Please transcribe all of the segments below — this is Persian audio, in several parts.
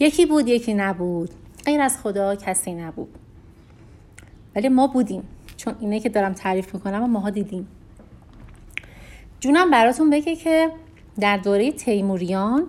یکی بود یکی نبود. غیر از خدا کسی نبود. ولی ما بودیم. چون اینه که دارم تعریف می‌کنم و ماها دیدیم. جونم براتون بگه که در دوره تیموریان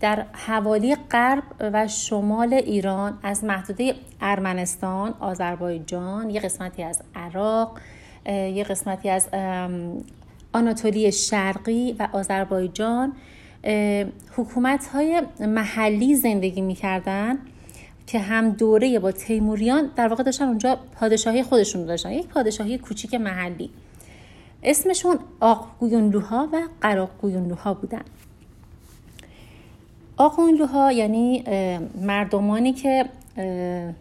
در حوالی غرب و شمال ایران از محدوده ارمنستان، آذربایجان، یه قسمتی از عراق، یه قسمتی از آناتولی شرقی و آذربایجان حکومت های محلی زندگی می‌کردن که هم دوره با تیموریان در واقع داشتن اونجا پادشاهی خودشون داشتن. یک پادشاهی کوچیک محلی. اسمشون آقگویونلوها و قراقگویونلوها بودن. آقگویونلوها یعنی مردمانی که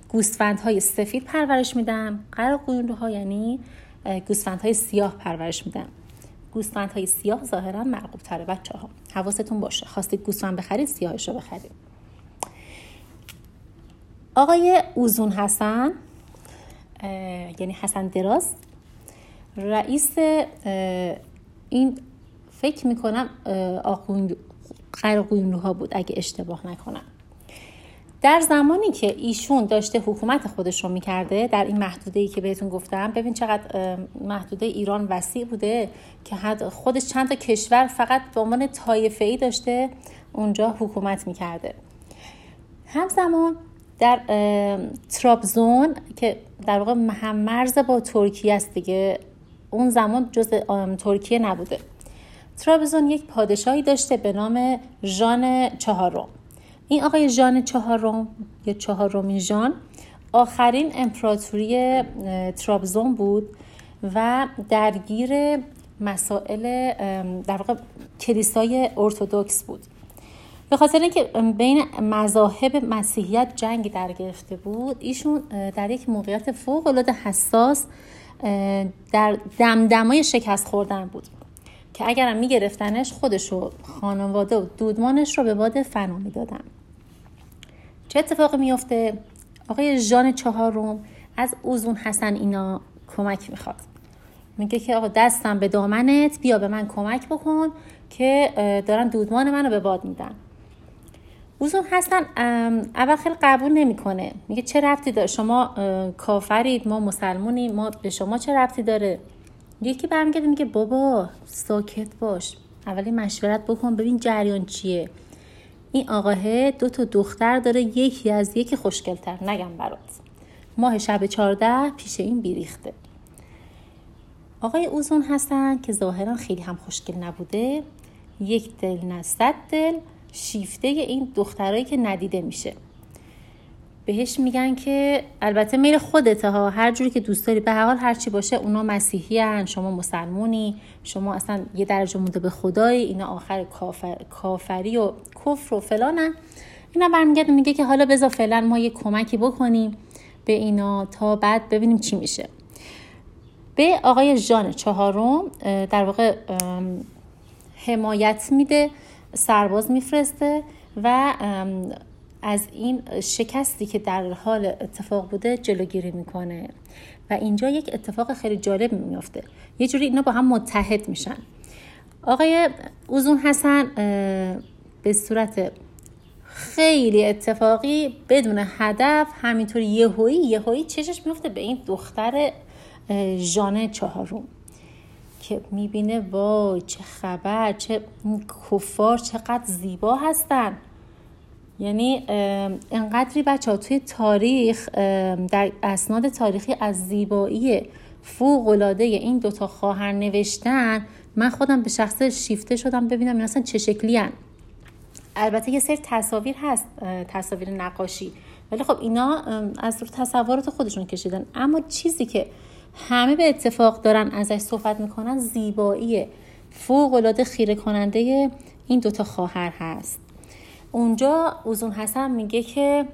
گوسفندهای سفید پرورش میدن. قراقگویونلوها یعنی گوسفندهای سیاه پرورش میدن. گوسفندهای سیاه ظاهرا مرغوب تره بچه ها حواستون باشه. خواستید گوسفند بخرید سیاهش رو بخرید. آقای اوزون حسن یعنی حسن دراز رئیس این فکر می‌کنم قرقوینلوها بود اگه اشتباه نکنم. در زمانی که ایشون داشته حکومت خودش رو می‌کرده در این محدوده ای که بهتون گفتم ببین چقدر محدوده ایران وسیع بوده که خودش چند تا کشور فقط به عنوان طایفه ای داشته اونجا حکومت می‌کرده. همزمان در ترابزون که در واقع مرز با ترکیه است دیگه اون زمان جز ترکیه نبوده. ترابزون یک پادشاهی داشته به نام ژان چهارم. این آقای ژان چهارم یا چهارمین ژان آخرین امپراتوری ترابزون بود و درگیر مسائل در واقع کلیسای ارتودکس بود. به خاطر اینکه بین مذاهب مسیحیت جنگ در گرفته بود ایشون در یک موقعیت فوق العاده حساس در دمدمای شکست خوردن بود که اگرم میگرفتنش خودش و خانواده و دودمانش رو به باد فنا می‌دادن. چه اتفاقی میفته آقای ژان چهارم از اوزون حسن اینا کمک می‌خواد. میگه که آقا دستم به دامنت بیا به من کمک بکن که دارن دودمان منو به باد میدن. اوزون حسن اول خیلی قبول نمی‌کنه. میگه چه ربطی داره؟ شما کافرید ما مسلمونیم ما به شما چه ربطی داره؟ یکی برمیگرده میگه بابا ساکت باش. اولی مشورت بکن ببین جریان چیه. این آقاه دو تا دختر داره یکی از یکی خوشگلتر. نگم برات. ماه شب چارده پیش این بیریخته. آقای اوزون هستن که ظاهرا خیلی هم خوشگل نبوده. یک دل نه دل شیفته این دخترایی که ندیده میشه. بهش میگن که البته میل خودته ها هر جوری که دوست داری به هر حال هرچی باشه اونا مسیحی هن شما مسلمونی شما اصلا یه درجه مونده به خدایی اینا آخر کافر، کافری و کفر و فلانن. اینا برمیگرده میگه که حالا بذار فعلا ما یه کمکی بکنیم به اینا تا بعد ببینیم چی میشه. به آقای ژان چهارم در واقع حمایت میده سرباز میفرسته و از این شکستی که در حال اتفاق بوده جلوگیری می‌کنه. و اینجا یک اتفاق خیلی جالب میفته یه جوری اینا با هم متحد میشن. آقای اوزون حسن به صورت خیلی اتفاقی بدون هدف همینطور یهویی یهویی چشش میفته به این دختر ژانه چهارم که می‌بینه وای چه خبر چه کفار چقدر زیبا هستن. یعنی انقدری بچه ها توی تاریخ در اسناد تاریخی از زیبایی فوق العاده این دوتا خواهر نوشتن من خودم به شخص شیفته شدم ببینم این اصلا چه شکلی هن. البته یه سری تصاویر هست تصاویر نقاشی. ولی خب اینا از رو تصورات خودشون کشیدن. اما چیزی که همه به اتفاق دارن ازش صحبت می‌کنن زیبایی فوق العاده خیره کننده این دوتا خواهر هست. اونجا اوزون حسن میگه که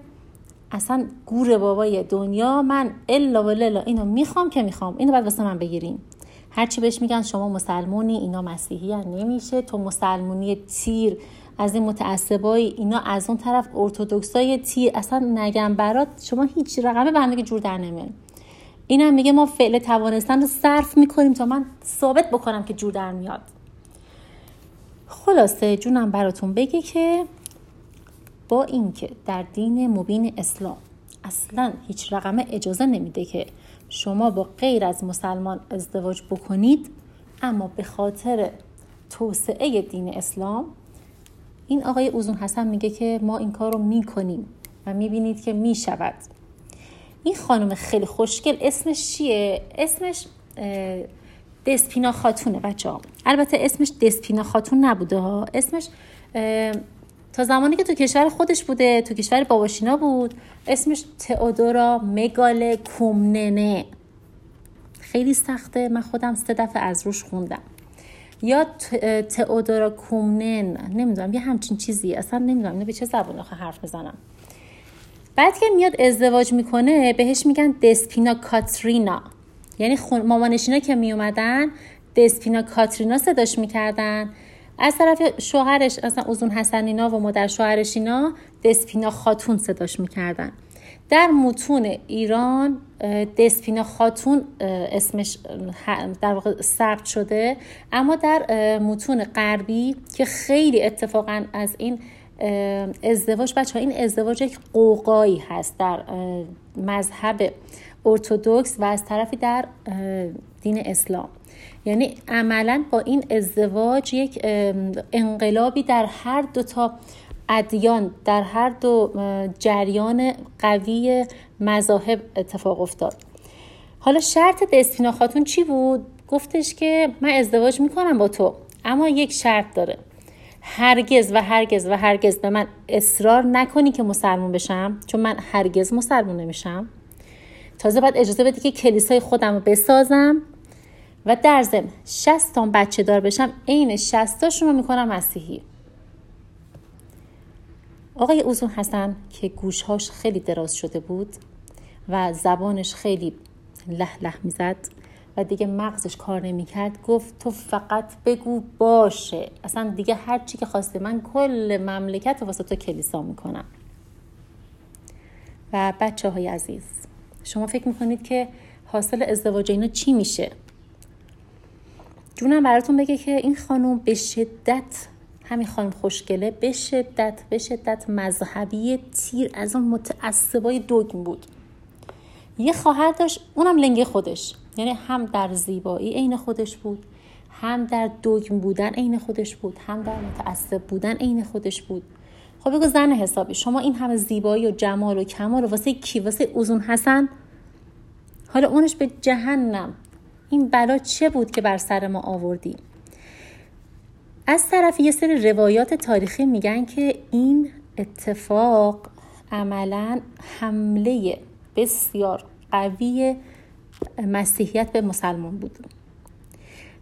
اصلا گور بابای دنیا من الا و للا اینو می‌خوام که می‌خوام. اینو باید واسه من بگیریم هرچی بهش میگن شما مسلمونی اینا مسیحی نمیشه. تو مسلمونی تیر از این متعصبای اینا از اون طرف ارتودکسای تیر اصلا نگم برات شما هیچ رقمه به هم جور در نمیاد اینم میگه ما فعل توانستن رو صرف می‌کنیم تا من ثابت بکنم که جور در میاد. خلاصه جونم براتون بگه که با اینکه در دین مبین اسلام اصلا هیچ رقم اجازه نمیده که شما با غیر از مسلمان ازدواج بکنید اما به خاطر توسعه دین اسلام این آقای اوزون حسن میگه که ما این کار رو می‌کنیم و می‌بینید که می‌شود. این خانم خیلی خوشگل اسمش چیه؟ اسمش دسپینا خاتونه بچه ها البته اسمش دسپینا خاتون نبوده ها. اسمش تا زمانی که تو کشور خودش بوده تو کشور باباشینا بود اسمش تئودورا مگال کومننه خیلی سخته. من خودم سه دفعه از روش خوندم. یا تئودورا کومنن. نمی‌دونم یه همچین چیزی اصلا نمی‌دونم اینو به چه زبان حرف بزنم. بعد که میاد ازدواج می‌کنه بهش میگن دسپینا کاترینا یعنی مامانشینا که میومدن دسپینا کاترینا صداش می‌کردن. از طرف شوهرش اصلا اوزون حسنینا و مادر شوهرش اینا دسپینا خاتون صداش می‌کردن. در متون ایران دسپینا خاتون اسمش در واقع ثبت شده اما در متون غربی که خیلی اتفاقا از این ازدواج بچه این ازدواج یک قوقایی هست در مذهب ارتودکس و از طرفی در دین اسلام. یعنی عملا با این ازدواج یک انقلابی در هر دو تا ادیان در هر دو جریان قوی مذاهب اتفاق افتاد. حالا شرط دستینا خاتون چی بود؟ گفتش که من ازدواج می‌کنم با تو اما یک شرط داره. هرگز و هرگز و هرگز به من اصرار نکنی که مسلمون بشم چون من هرگز مسلمون نمیشم. تازه باید اجازه بدی که کلیسای خودم رو بسازم. و در ضمن 60 تا بچه دار بشم عین 60 تاشون رو می‌کنم مسیحی. آقای اوزون حسن که گوشهاش خیلی دراز شده بود و زبانش خیلی له له می‌زد و دیگه مغزش کار نمی‌کرد گفت تو فقط بگو باشه. اصلا دیگه هر چی که خواسته من کل مملکت واسه تو کلیسا می‌کنم. و بچه های عزیز شما فکر می‌کنید که حاصل ازدواج اینا چی میشه؟ جونم براتون بگه که این خانم به شدت همین خانم خوشگله به شدت به شدت مذهبی تیر از اون متعصبای دوگم بود. یه خواهر داشت اونم لنگه خودش. یعنی هم در زیبایی عین خودش بود هم در دوگم بودن عین خودش بود هم در متعصب بودن عین خودش بود. خب بگو زن حسابی شما این همه زیبایی و جمال و کمال و واسه کی؟ واسه اوزون حسن؟ حالا اونش به جهنم. این بلا چه بود که بر سر ما آوردی؟ از طرف یه سری روایات تاریخی میگن که این اتفاق عملا حمله بسیار قوی مسیحیت به مسلمان بود.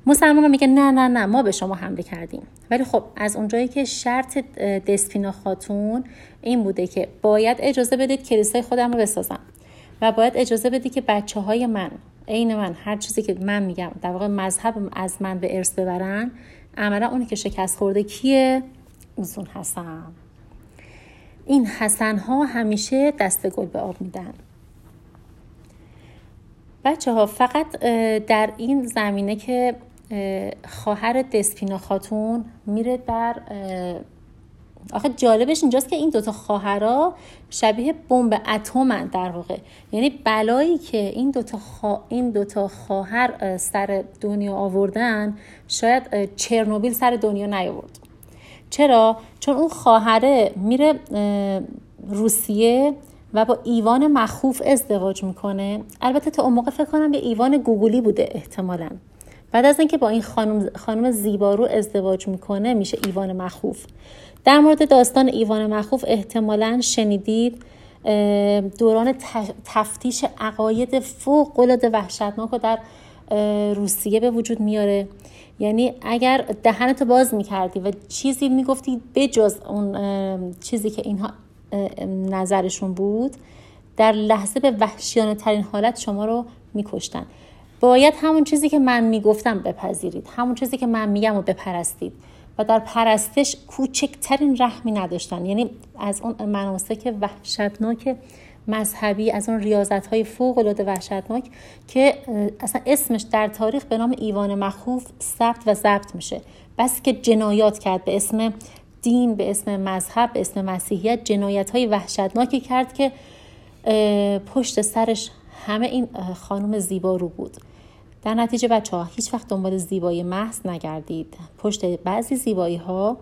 مسلمان ها میگن نه نه نه ما به شما حمله کردیم. ولی خب از اونجایی که شرط دسپینا خاتون این بوده که باید اجازه بدید کلیسای خودم رو بسازم و باید اجازه بدید که بچه های من عین من هر چیزی که من میگم در واقع مذهب از من به ارث ببرن عملا اونی که شکست خورده کیه؟ اوزون حسن. این حسن ها همیشه دست گل به آب میدن. بچه ها فقط در این زمینه که خواهر دسپینا خاتون میره در آخه جالبش اینجاست که این دوتا خواهرا شبیه بمب اتمن در واقع. یعنی بلایی که این دوتا, خوا... این دوتا خواهر سر دنیا آوردن شاید چرنوبیل سر دنیا نیاورد. چرا؟ چون اون خواهره میره روسیه و با ایوان مخوف ازدواج می‌کنه. البته تا اون موقع فکر کنم یه ایوان گوگلی بوده احتمالا. بعد از اینکه با این خانم, خانم زیبارو ازدواج می‌کنه میشه ایوان مخوف. در مورد داستان ایوان مخوف احتمالا شنیدید دوران تفتیش عقاید فوق العاده وحشتناک رو در روسیه به وجود میاره. یعنی اگر دهنتو باز می‌کردی و چیزی می‌گفتی بجز اون چیزی که اینها نظرشون بود در لحظه به وحشیانه ترین حالت شما رو میکشتن. باید همون چیزی که من می‌گفتم بپذیرید همون چیزی که من میگم و بپرستید. و در پرستش کوچکترین رحمی نداشتن. یعنی از اون مناسک وحشتناک مذهبی از اون ریاضت های فوق العاده وحشتناک که اصلا اسمش در تاریخ به نام ایوان مخوف ثبت و ضبط میشه. بس که جنایات کرد. به اسم دین به اسم مذهب به اسم مسیحیت جنایت های وحشتناکی کرد که پشت سرش همه این خانم زیبا رو بود. در نتیجه بچه ها هیچ وقت دنبال زیبایی محض نگردید. پشت بعضی زیبایی ها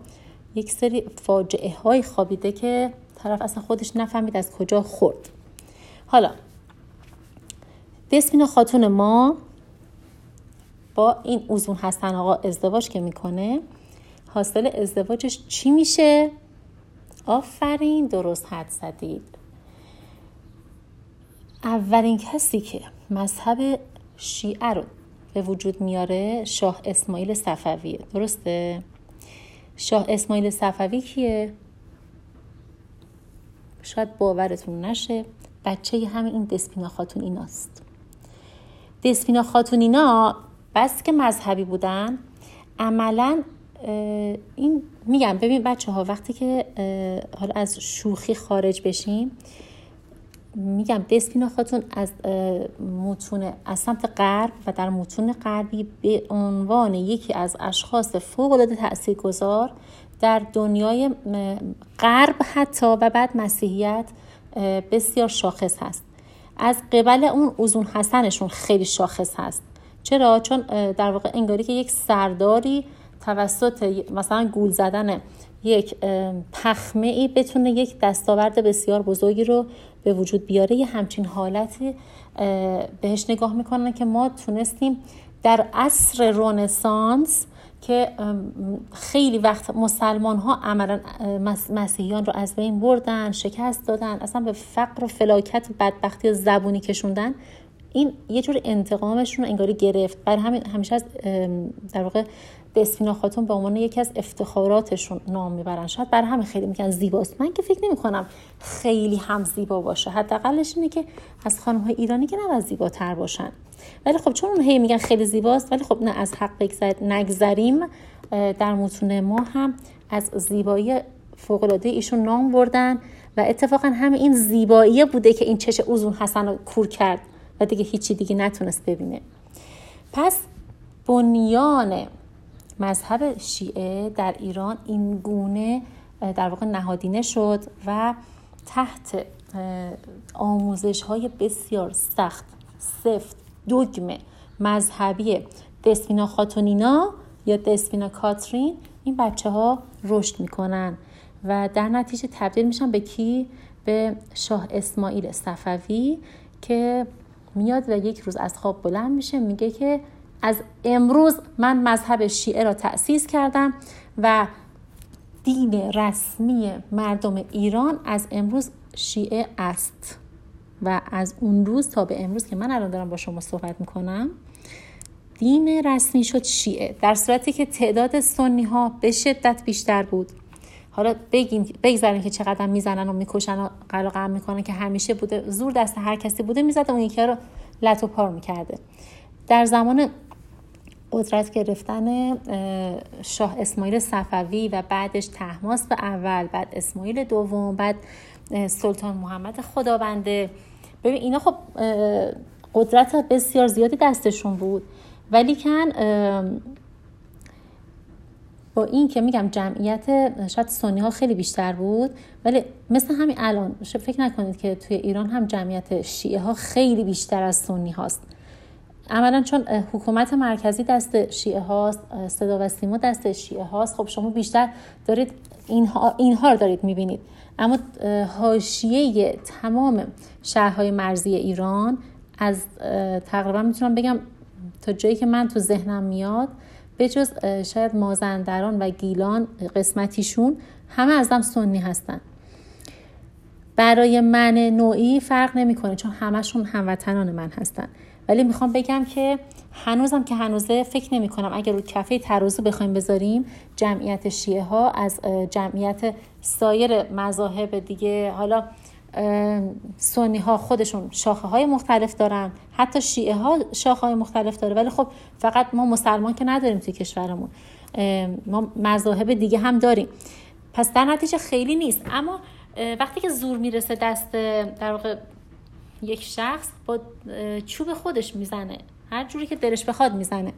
یک سری فاجعه های خوابیده که طرف اصلا خودش نفهمید از کجا خورد. حالا دسپینا خاتون ما با این اوزون هستن آقا ازدواج که می‌کنه حاصل ازدواجش چی میشه؟ آفرین درست حد زدید. اولین کسی که مذهب شیعه رو به وجود میاره شاه اسماعیل صفویه درسته؟ شاه اسماعیل صفوی کیه؟ شاید باورتون نشه بچه همین این دسپینا خاتون ایناست دسپینا خاتون اینا بس که مذهبی بودن عملا این میگم ببین بچه ها وقتی که حالا از شوخی خارج بشیم میگم دسپینا خاتون از متون از سمت غرب و در متون غربی به عنوان یکی از اشخاص فوق العاده تاثیرگذار در دنیای غرب حتی و بعد مسیحیت بسیار شاخص هست. از قبل اون اوزون حسنشون خیلی شاخص هست. چرا؟ چون در واقع انگاری که یک سرداری توسط مثلا گول زدن یک پخمه ای بتونه یک دستاورد بسیار بزرگی رو به وجود بیاره. یه همچین حالتی بهش نگاه می‌کنن که ما تونستیم در عصر رونسانس که خیلی وقت مسلمان ها عملا مسیحیان رو از بین بردن شکست دادن اصلا به فقر و فلاکت و بدبختی و زبونی کشوندن. این یه جور انتقامشون رو انگاری گرفت. بر همین همیشه از در واقع دسپینا خاتون به عنوان یکی از افتخاراتشون نام می‌برن. شاید بر همین خیلی میگن زیباست. من که فکر نمی کنم خیلی هم زیبا باشه. حداقلش اینه که از خانم های ایرانی که نباید زیباتر باشن. ولی خب چون هی میگن خیلی زیباست ولی خب نه از حق نگذریم. در متون ما هم از زیبایی فوقلاده ایشون نام بردن و اتفاقا همین این زیبایی بوده که این چش اوزون حسن رو کور کرد و دیگه هیچی دیگه نتونست ببینه. پس بنیان مذهب شیعه در ایران این گونه در واقع نهادینه شد و تحت آموزش های بسیار سخت سفت دوگمه مذهبی دسپینا خاتونینا یا دسپینا کاترین این بچه ها رشد می‌کنن و در نتیجه تبدیل میشن به کی؟ به شاه اسماعیل صفوی که میاد و یک روز از خواب بلند میشه میگه که از امروز من مذهب شیعه را تأسیس کردم و دین رسمی مردم ایران از امروز شیعه است. و از اون روز تا به امروز که من الان دارم با شما صحبت می‌کنم دین رسمی شد شیعه در صورتی که تعداد سنی ها به شدت بیشتر بود. حالا بگیم بگذاریم که چقدر می‌زنن و می‌کشن و قلقم می‌کنن که همیشه بوده زور دست هر کسی بوده می‌زده اون یکی رو لط و پار می‌کرده. در زمان قدرت گرفتن شاه اسماعیل صفوی و بعدش تحماس به اول بعد اسماعیل دوم بعد سلطان محمد خدابنده ببین اینا خب قدرت بسیار زیادی دستشون بود. ولی کن با این که میگم جمعیت شاید سنی ها خیلی بیشتر بود ولی مثل همین الان فکر نکنید که توی ایران هم جمعیت شیعه ها خیلی بیشتر از سنی هاست. عملا چون حکومت مرکزی دست شیعه هاست صدا و سیما دست شیعه هاست. خب شما بیشتر دارید اینها, اینها رو دارید می‌بینید. اما حاشیه تمام شهرهای مرزی ایران از تقریبا می‌تونم بگم تا جایی که من تو ذهنم میاد به جز شاید مازندران و گیلان قسمتیشون همه ازم سنی هستن. برای من نوعی فرق نمی‌کنه چون همشون هموطنان من هستن. ولی می‌خوام بگم که هنوزم که هنوزه فکر نمی کنم اگر رو کفه ترازو بخوایم بذاریم جمعیت شیعه ها از جمعیت سایر مذاهب دیگه حالا سنی ها خودشون شاخه های مختلف دارن حتی شیعه ها شاخه های مختلف داره ولی خب فقط ما مسلمان که نداریم توی کشورمون ما مذاهب دیگه هم داریم. پس در نتیجه خیلی نیست. اما وقتی که زور می‌رسه دست در واقع یک شخص با چوب خودش می‌زنه. هر جوری که دلش بخواد می‌زنه.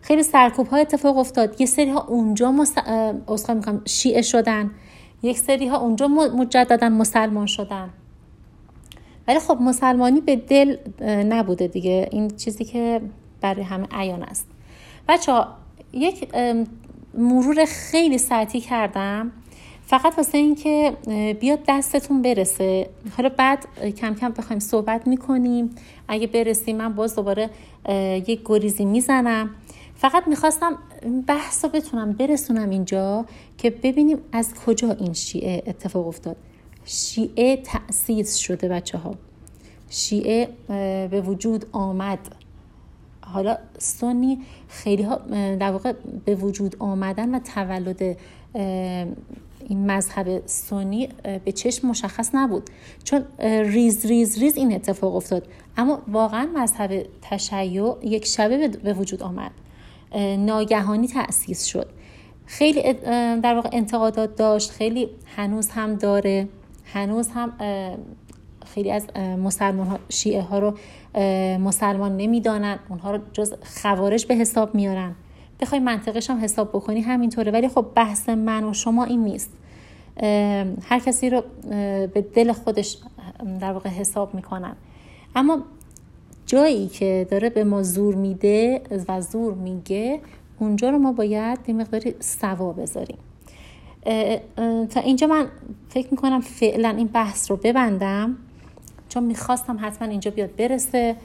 خیلی سرکوب ها اتفاق افتاد. یه سری ها اونجا مس... می‌کنم شیعه شدن. یک سری ها اونجا مجددا مسلمان شدن. ولی خب مسلمانی به دل نبوده دیگه. این چیزی که برای همه عیان است. بچه ها یک مرور خیلی سطحی کردم. فقط واسه اینکه بیاد دستتون برسه. حالا بعد کم کم بخوایم صحبت می‌کنیم. اگه برسیم من باز دوباره یک گریزی می‌زنم. فقط می‌خواستم بحث رو بتونم برسونم اینجا که ببینیم از کجا این شیعه اتفاق افتاد. شیعه تأسیس شده بچه ها شیعه به وجود آمد. حالا سنی خیلی ها در واقع به وجود آمدن و تولد این مذهب سنی به چشم مشخص نبود. چون ریز ریز ریز این اتفاق افتاد. اما واقعا مذهب تشیع یک شبه به وجود آمد. ناگهانی تأسیس شد. خیلی در واقع انتقادات داشت. خیلی هنوز هم داره. هنوز هم خیلی از مسلمان ها شیعه ها رو مسلمان نمی‌دانن. اونها رو جز خوارج به حساب میارن. بخوای منطقش هم حساب بکنی همینطوره. ولی خب بحث من و شما این نیست. هر کسی رو به دل خودش در واقع حساب می‌کنن. اما جایی که داره به ما زور میده و زور میگه اونجا رو ما باید یه مقداری سوا بذاریم. تا اینجا من فکر می‌کنم فعلا این بحث رو ببندم چون می‌خواستم حتما اینجا بیاد برسه.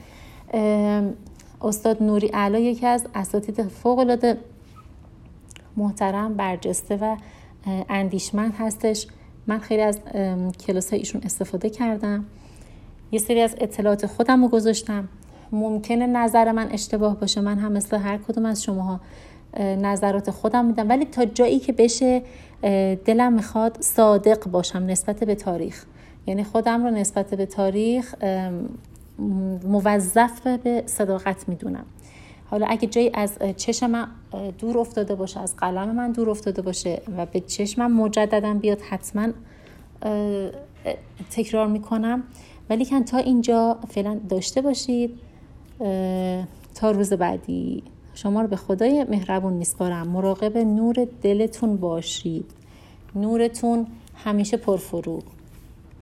استاد نوری علا یکی از اساتید فوق محترم برجسته و اندیشمند هستش. من خیلی از کلاس ایشون استفاده کردم. یه سری از اطلاعات خودم رو گذاشتم. ممکنه نظر من اشتباه باشه. من هم مثل هر کدوم از شماها نظرات خودم میدم. ولی تا جایی که بشه دلم می‌خواد صادق باشم نسبت به تاریخ. یعنی خودم رو نسبت به تاریخ موظف به صداقت می‌دونم. حالا اگه جایی از چشم من دور افتاده باشه از قلم من دور افتاده باشه و به چشمم مجددا بیاد حتما تکرار می‌کنم. ولی کن تا اینجا فعلا داشته باشید. تا روز بعدی. شما رو به خدای مهربون میسپارم. مراقب نور دلتون باشید. نورتون همیشه پرفروغ.